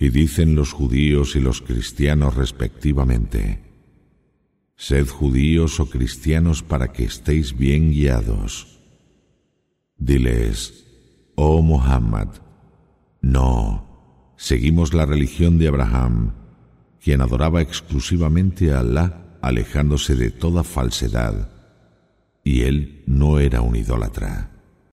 Y dicen los judíos y los cristianos respectivamente, Sed judíos o cristianos para que estéis bien guiados. Diles, oh Muhammad, no, seguimos la religión de Abraham, quien adoraba exclusivamente a Allah, alejándose de toda falsedad, y él no era un idólatra.